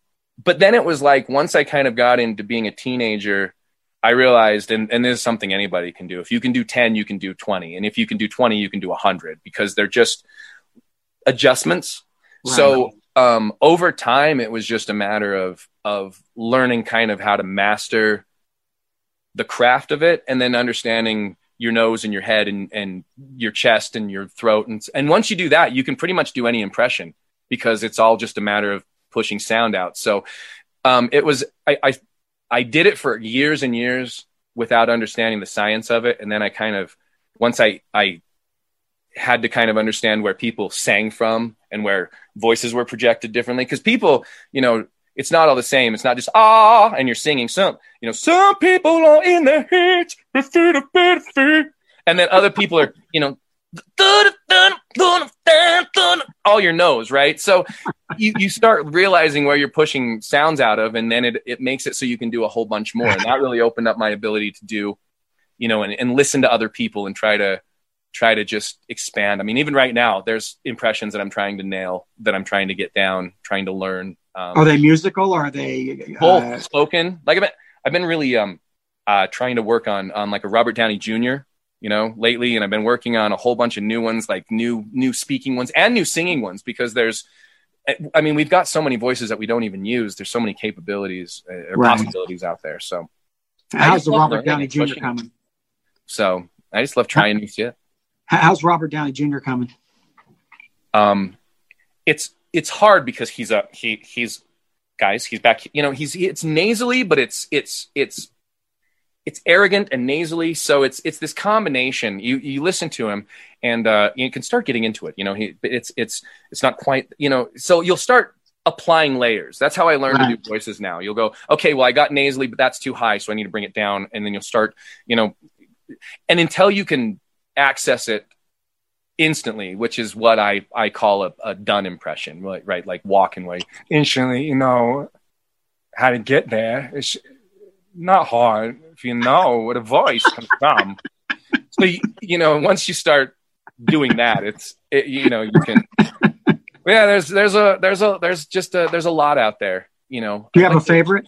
but then it was like once I kind of got into being a teenager, I realized, and, and this is something anybody can do. If you can do 10, you can do 20. And if you can do 20, you can do 100 because they're just adjustments. Right. So um, over time, it was just a matter of, of learning kind of how to master the craft of it and then understanding your nose and your head and, and your chest and your throat. And, and once you do that, you can pretty much do any impression because it's all just a matter of pushing sound out. So um, it was, I, I, I did it for years and years without understanding the science of it. And then I kind of, once I, I had to kind of understand where people sang from and where voices were projected differently. Cause people, you know, it's not all the same. It's not just ah, and you're singing some. You know, some people are in their heads, and then other people are, you know, all your nose, right? So you, you start realizing where you're pushing sounds out of, and then it, it makes it so you can do a whole bunch more. And that really opened up my ability to do, you know, and, and listen to other people and try to try to just expand. I mean, even right now, there's impressions that I'm trying to nail, that I'm trying to get down, trying to learn. Um, are they musical or are they uh, both spoken? Like I've been, I've been really um, uh, trying to work on on like a Robert Downey Jr. You know, lately, and I've been working on a whole bunch of new ones, like new new speaking ones and new singing ones, because there's, I mean, we've got so many voices that we don't even use. There's so many capabilities uh, or right. possibilities out there. So, how's the Robert Downey Jr. Coming? So I just love trying new shit. How's Robert Downey Jr. coming? Um, it's it's hard because he's a he he's guys he's back you know he's it's nasally but it's it's it's it's arrogant and nasally. So it's it's this combination. You you listen to him and uh, you can start getting into it. You know he it's it's it's not quite you know so you'll start applying layers. That's how i learn right. to do voices now. You'll go okay well i got nasally but that's too high so i need to bring it down. And then you'll start you know and until you can access it instantly, which is what I, I call a, a done impression, right? Right. Like walking away instantly, you know, how to get there. It's not hard if you know where the voice comes from. So, you, you know, once you start doing that, it's, it, you know, you can, yeah, there's, there's a, there's a, there's just a, there's a lot out there, you know. Do you have like a favorite?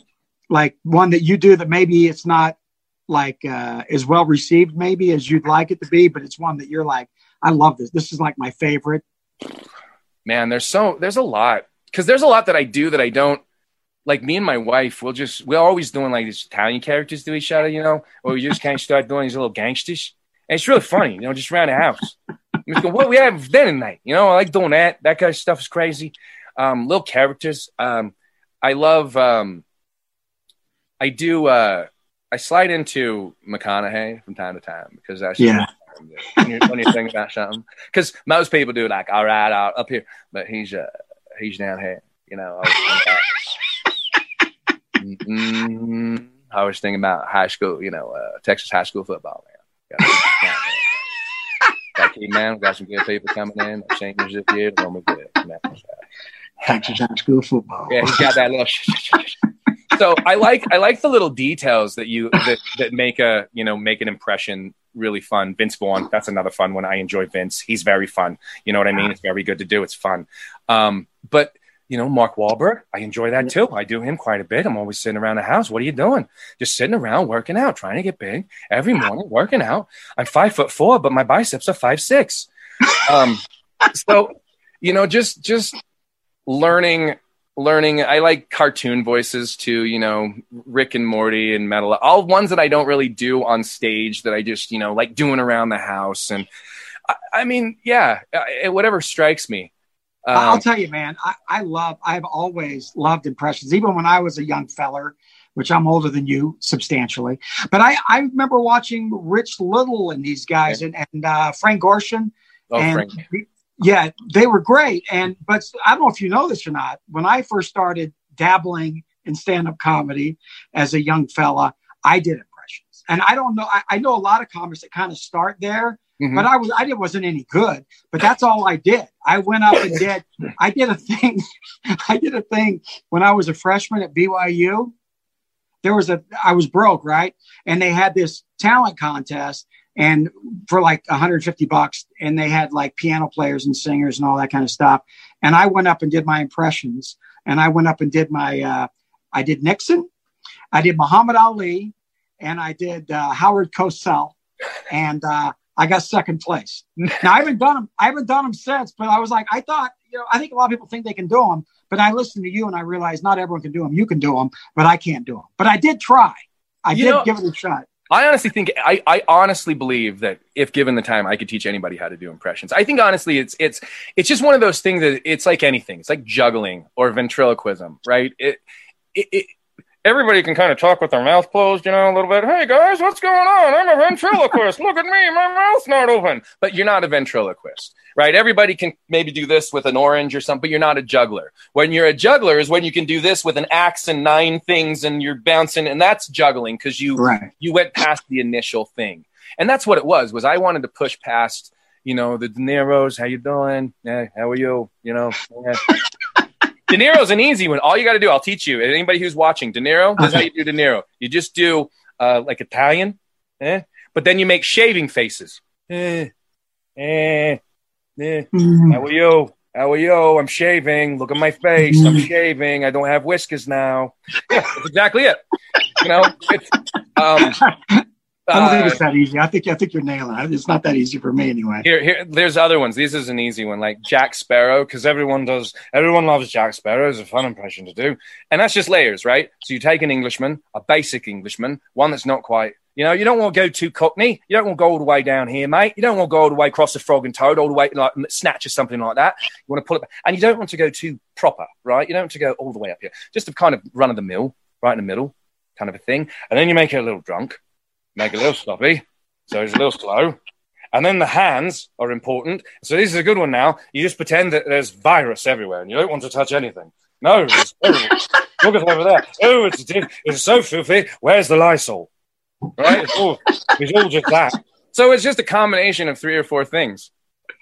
Like one that you do that maybe it's not like uh, as well received maybe as you'd like it to be, but it's one that you're like, I love this. This is like my favorite. Man, there's so there's a lot because there's a lot that I do that I don't like. Me and my wife, we'll just we're always doing like these Italian characters to each other, you know, or we just kind of start doing these little gangsters, and it's really funny, you know, just around the house. Go, what we have dinner tonight, you know. I like doing that. That kind of stuff is crazy. Um, little characters. Um, I love. Um, I do. Uh, I slide into McConaughey from time to time because that's Yeah. When you're, when you're thinking about something. Because most people do like, all right, out up here, but he's uh, he's down here. You know, I was thinking about, mm, I was thinking about high school. You know, uh, Texas high school football. Man, got key man, got some good people coming in. Seniors this year, gonna be good. You know, so. Texas high school football. Yeah, he's got that little. so I like I like the little details that you that, that make a you know make an impression really fun. Vince Vaughn, that's another fun one. I enjoy Vince. He's very fun. You know what I mean? It's very good to do. It's fun. Um, but you know, Mark Wahlberg, I enjoy that too. I do him quite a bit. I'm always sitting around the house. What are you doing? Just sitting around working out, trying to get big every morning, working out. I'm five foot four, but my biceps are five six. Um, [laughs] so you know, just just learning learning i like cartoon voices too you know rick and morty and metal all ones that i don't really do on stage that i just you know like doing around the house and i, I mean yeah uh, whatever strikes me um, I'll tell you, man, I, I love, I've always loved impressions, even when I was a young feller, which I'm older than you substantially. But I, I remember watching Rich Little and these guys and, and uh, Frank Gorshin. oh, and Frank. Yeah, they were great. And, but I don't know if you know this or not. When I first started dabbling in stand up comedy as a young fella, I did impressions. And I don't know, I, I know a lot of comics that kind of start there Mhm. but I was I didn't. wasn't any good. But that's all I did. I went up and did I did a thing. [laughs] I did a thing when I was a freshman at BYU. There was a I was broke, right? And they had this talent contest and for like 150 bucks and they had like piano players and singers and all that kind of stuff. And I went up and did my impressions and I went up and did my uh I did Nixon, I did Muhammad Ali, and I did uh, Howard Cosell, and uh, I got second place. [laughs] Now I haven't done them. I haven't done them since, but I was like, I thought, you know, I think a lot of people think they can do them, but I listened to you and I realized not everyone can do them. You can do them, but I can't do them. But I did try. I You did know- give it a shot. I honestly think I, I honestly believe that if given the time, I could teach anybody how to do impressions. I think honestly, it's it's it's just one of those things that it's like anything. It's like juggling or ventriloquism, right? It, it, it everybody can kind of talk with their mouth closed, you know, a little bit. Hey guys, what's going on? I'm a ventriloquist. Look at me, my mouth's not open. But you're not a ventriloquist, right? Everybody can maybe do this with an orange or something, but you're not a juggler. When you're a juggler is when you can do this with an axe and nine things and you're bouncing, and that's juggling because you Right. you went past the initial thing and that's what it was was i wanted to push past you know the de niro's how you doing yeah how are you you know yeah. De niro's an easy one. All you got to do i'll teach you. Anybody who's watching de niro this is how you do de niro. You just do uh, like italian eh? but then you make shaving faces. Eh, eh, eh. Mm. how are you? How are you? I'm shaving. Look at my face. I'm shaving. I don't have whiskers now. Yeah that's exactly it. You know it's um I don't think uh, it's that easy. I think I think you're nailing it. It's not that easy for me anyway. Here, here, there's other ones. This is an easy one, like Jack Sparrow, because everyone does. Everyone loves Jack Sparrow. It's a fun impression to do, and that's just layers, right? So you take an Englishman, a basic Englishman, one that's not quite. You know, you don't want to go too Cockney. You don't want to go all the way down here, mate. You don't want to go all the way across the frog and toad, all the way like snatch or something like that. You want to pull it, back. and you don't want to go too proper, right? You don't want to go all the way up here. Just a kind of run of the mill, right in the middle, kind of a thing, and then you make it a little drunk, make a little sloppy, so it's a little slow. And then the hands are important. So this is a good one now. You just pretend that there's virus everywhere and you don't want to touch anything. No, it's [laughs] terrible. Look at over there. Oh, it's, it's so filthy. Where's the Lysol? Right? It's all, it's all just that. So it's just a combination of three or four things.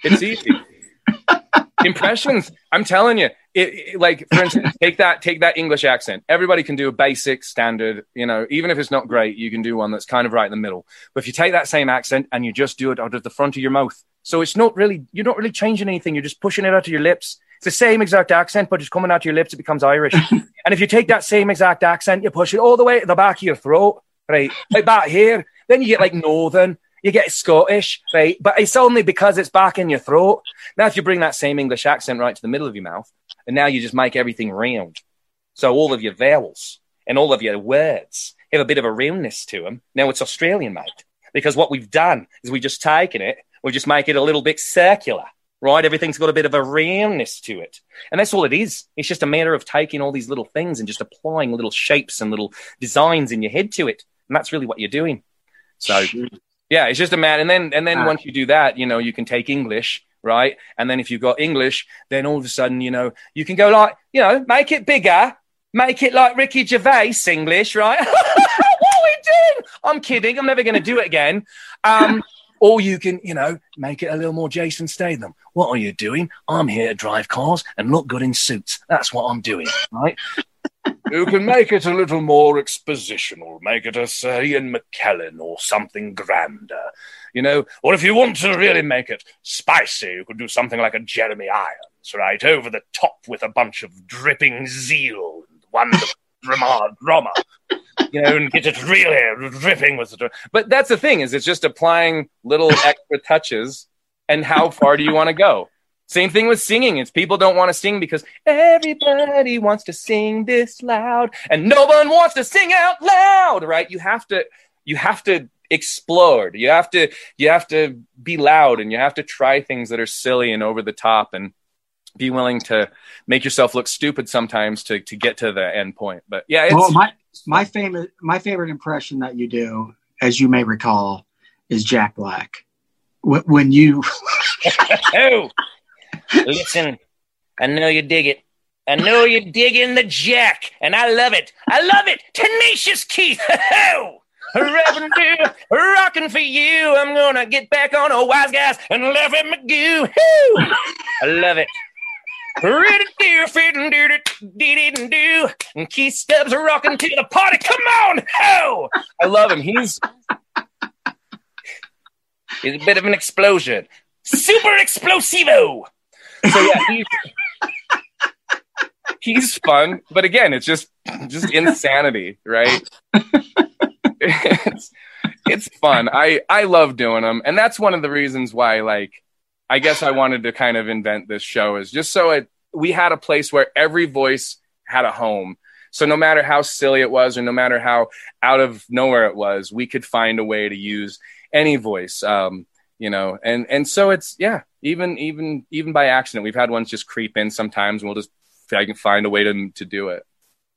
It's easy. [laughs] Impressions, I'm telling you, it, it- like for instance, [laughs] take that take that English accent. Everybody can do a basic standard, you know, even if it's not great, you can do one that's kind of right in the middle. But if you take that same accent and you just do it out of the front of your mouth, so it's not really you're not really changing anything. You're just pushing it out of your lips. It's the same exact accent, but it's coming out of your lips. It becomes Irish. [laughs] and if you take that same exact accent, you push it all the way to the back of your throat, right, like back here, then you get like Northern. You get Scottish, right? But it's only because it's back in your throat. Now, if you bring that same English accent right to the middle of your mouth, and now you just make everything round. So all of your vowels and all of your words have a bit of a roundness to them. Now it's Australian, mate, because what we've done is we've just taken it, we just make it a little bit circular. right? Everything's got a bit of a roundness to it. And that's all it is. It's just a matter of taking all these little things and just applying little shapes and little designs in your head to it. And that's really what you're doing. So yeah, it's just a man. And then, and then Ah. once you do that, you know, you can take English, right? And then if you've got English, then all of a sudden, you know, you can go like, you know, make it bigger, make it like Ricky Gervais English, right? [laughs] what are we doing? I'm kidding. I'm never going to do it again. Um, [laughs] or you can, you know, make it a little more Jason Statham. What are you doing? I'm here to drive cars and look good in suits. That's what I'm doing, right? You can make it a little more expositional, make it a Sir Ian McKellen or something grander, you know. Or if you want to really make it spicy, you could do something like a Jeremy Irons, right? Over the top with a bunch of dripping zeal and wonderful [laughs] drama, drama you know, and get it really dripping with the. But that's the thing is, it's just applying little extra touches. And how far do you want to go? Same thing with singing. It's people don't want to sing because everybody wants to sing this loud, and no one wants to sing out loud, right? You have to, you have to explode. You have to, you have to be loud, and you have to try things that are silly and over the top, and be willing to make yourself look stupid sometimes to to get to the end point. But yeah, it's, well, my my favorite my favorite impression that you do, as you may recall, is Jack Black. When, when you [laughs] oh, listen, I know you dig it. I know you're digging the jack, and I love it. I love it. Tenacious Keith. Reverend Bill, rocking for you. I'm gonna get back on a wise guys and laugh at Magoo. Woo! I love it. Ready to do, fit and Keith Stubbs rocking to the party. Come on, ho! I love him. He's he's a bit of an explosion. Super explosivo. So yeah, he's, he's fun, but again, it's just just insanity, right? it's it's fun. I I love doing them, and that's one of the reasons why, like, I guess I wanted to kind of invent this show is just so it we had a place where every voice had a home. So no matter how silly it was, or no matter how out of nowhere it was, we could find a way to use any voice. Um, you know, and and so it's yeah, even even even by accident, we've had ones just creep in sometimes, and we'll just I can find a way to to do it.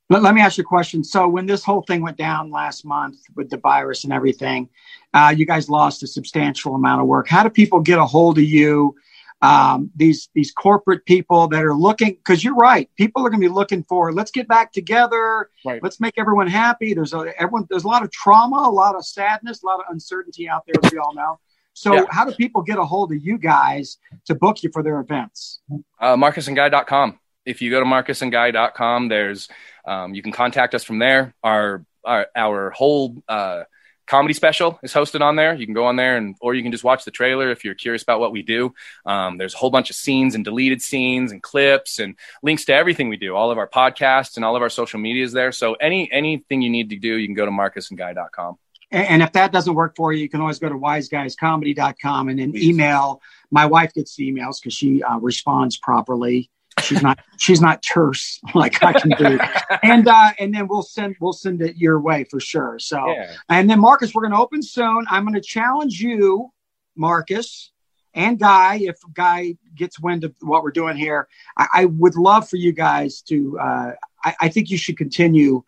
let, let me ask you a question. So when this whole thing went down last month with the virus and everything, uh, you guys lost a substantial amount of work. How do people get a hold of you? Um, these these corporate people that are looking because you're right. People are going to be looking for let's get back together. Right. Let's make everyone happy. There's a everyone. There's a lot of trauma, a lot of sadness, a lot of uncertainty out there, as we all know. So Yeah. how do people get a hold of you guys to book you for their events? uh, marcusandguy.com. If you go to marcusandguy.com, there's um, you can contact us from there. Our our, our whole uh, comedy special is hosted on there. You can go on there and or you can just watch the trailer if you're curious about what we do. Um, there's a whole bunch of scenes and deleted scenes and clips and links to everything we do. All of our podcasts and all of our social media is there. So any anything you need to do, you can go to marcusandguy.com. And, if that doesn't work for you, you can always go to wiseguyscomedy.com and then email. My wife gets the emails because she uh, responds properly. She's not [laughs] she's not terse [laughs] like I can do. [laughs] And uh, and then we'll send we'll send it your way for sure. So Yeah. and then Marcus, we're going to open soon. I'm going to challenge you, Marcus, and Guy. If Guy gets wind of what we're doing here, I, I would love for you guys to. Uh, I, I think you should continue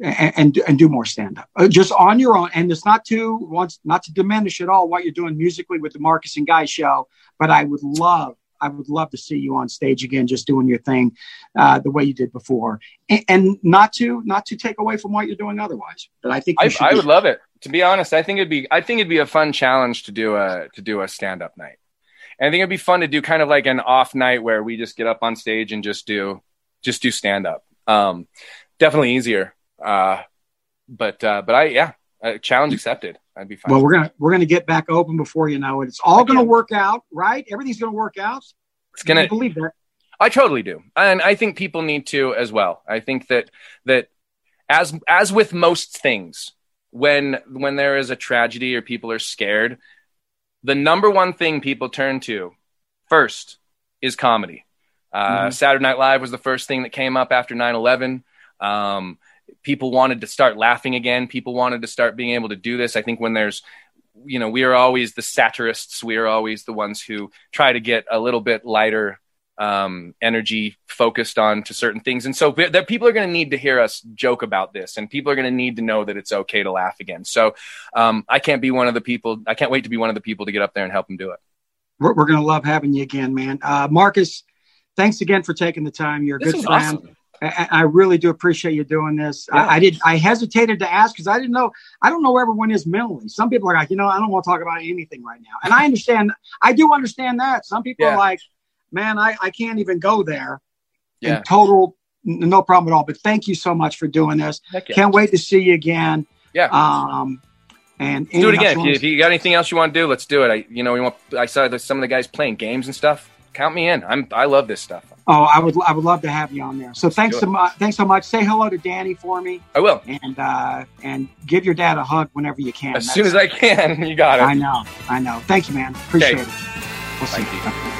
and and, do more stand up uh, just on your own. And it's not to once not to diminish at all what you're doing musically with the Marcus and Guy show, but I would love. I would love to see you on stage again, just doing your thing, uh, the way you did before, and, and not to not to take away from what you're doing otherwise. But I think I, I would love it. To be honest, I think it'd be I think it'd be a fun challenge to do a to do a stand up night. And I think it'd be fun to do kind of like an off night where we just get up on stage and just do just do stand up. Um, definitely easier. Uh, but uh, but I yeah, uh, challenge accepted. I'd be fine. Well, we're gonna we're gonna get back open before you know it. It's all gonna work out, right? Everything's gonna work out. It's gonna I believe that. I totally do, and I think people need to as well. I think that that as as with most things, when when there is a tragedy or people are scared, the number one thing people turn to first is comedy. Uh, Mhm. Saturday Night Live was the first thing that came up after 9 11. Um, people wanted to start laughing again. People wanted to start being able to do this. I think when there's you know, we are always the satirists. We are always the ones who try to get a little bit lighter um, energy focused on to certain things. And so that people are going to need to hear us joke about this and people are going to need to know that it's okay to laugh again. So um, I can't be one of the people, I can't wait to be one of the people to get up there and help them do it. We're, we're going to love having you again, man. Uh, Marcus, thanks again for taking the time. You're a This good friend. awesome. I, I really do appreciate you doing this. Yeah. I, I did. I hesitated to ask because I didn't know. I don't know where everyone is mentally. Some people are like, you know, I don't want to talk about anything right now, and I understand. I do understand that. Some people Yeah. are like, man, I, I can't even go there. Yeah. And total, n- no problem at all. But thank you so much for doing this. Yeah. Can't wait to see you again. Yeah. Um, and Let's do it again. If you, if you got anything else you want to do, let's do it. I, you know, we want. I saw some of the guys playing games and stuff. Count me in. I'm. I love this stuff. Oh, I would I would love to have you on there. So thanks so much. Thanks so much. Say hello to Danny for me, I will and uh, and give your dad a hug whenever you can. as soon as I can. [laughs] You got it. I know, I know. Thank you, man. Appreciate Okay. it. We'll see. Thank you.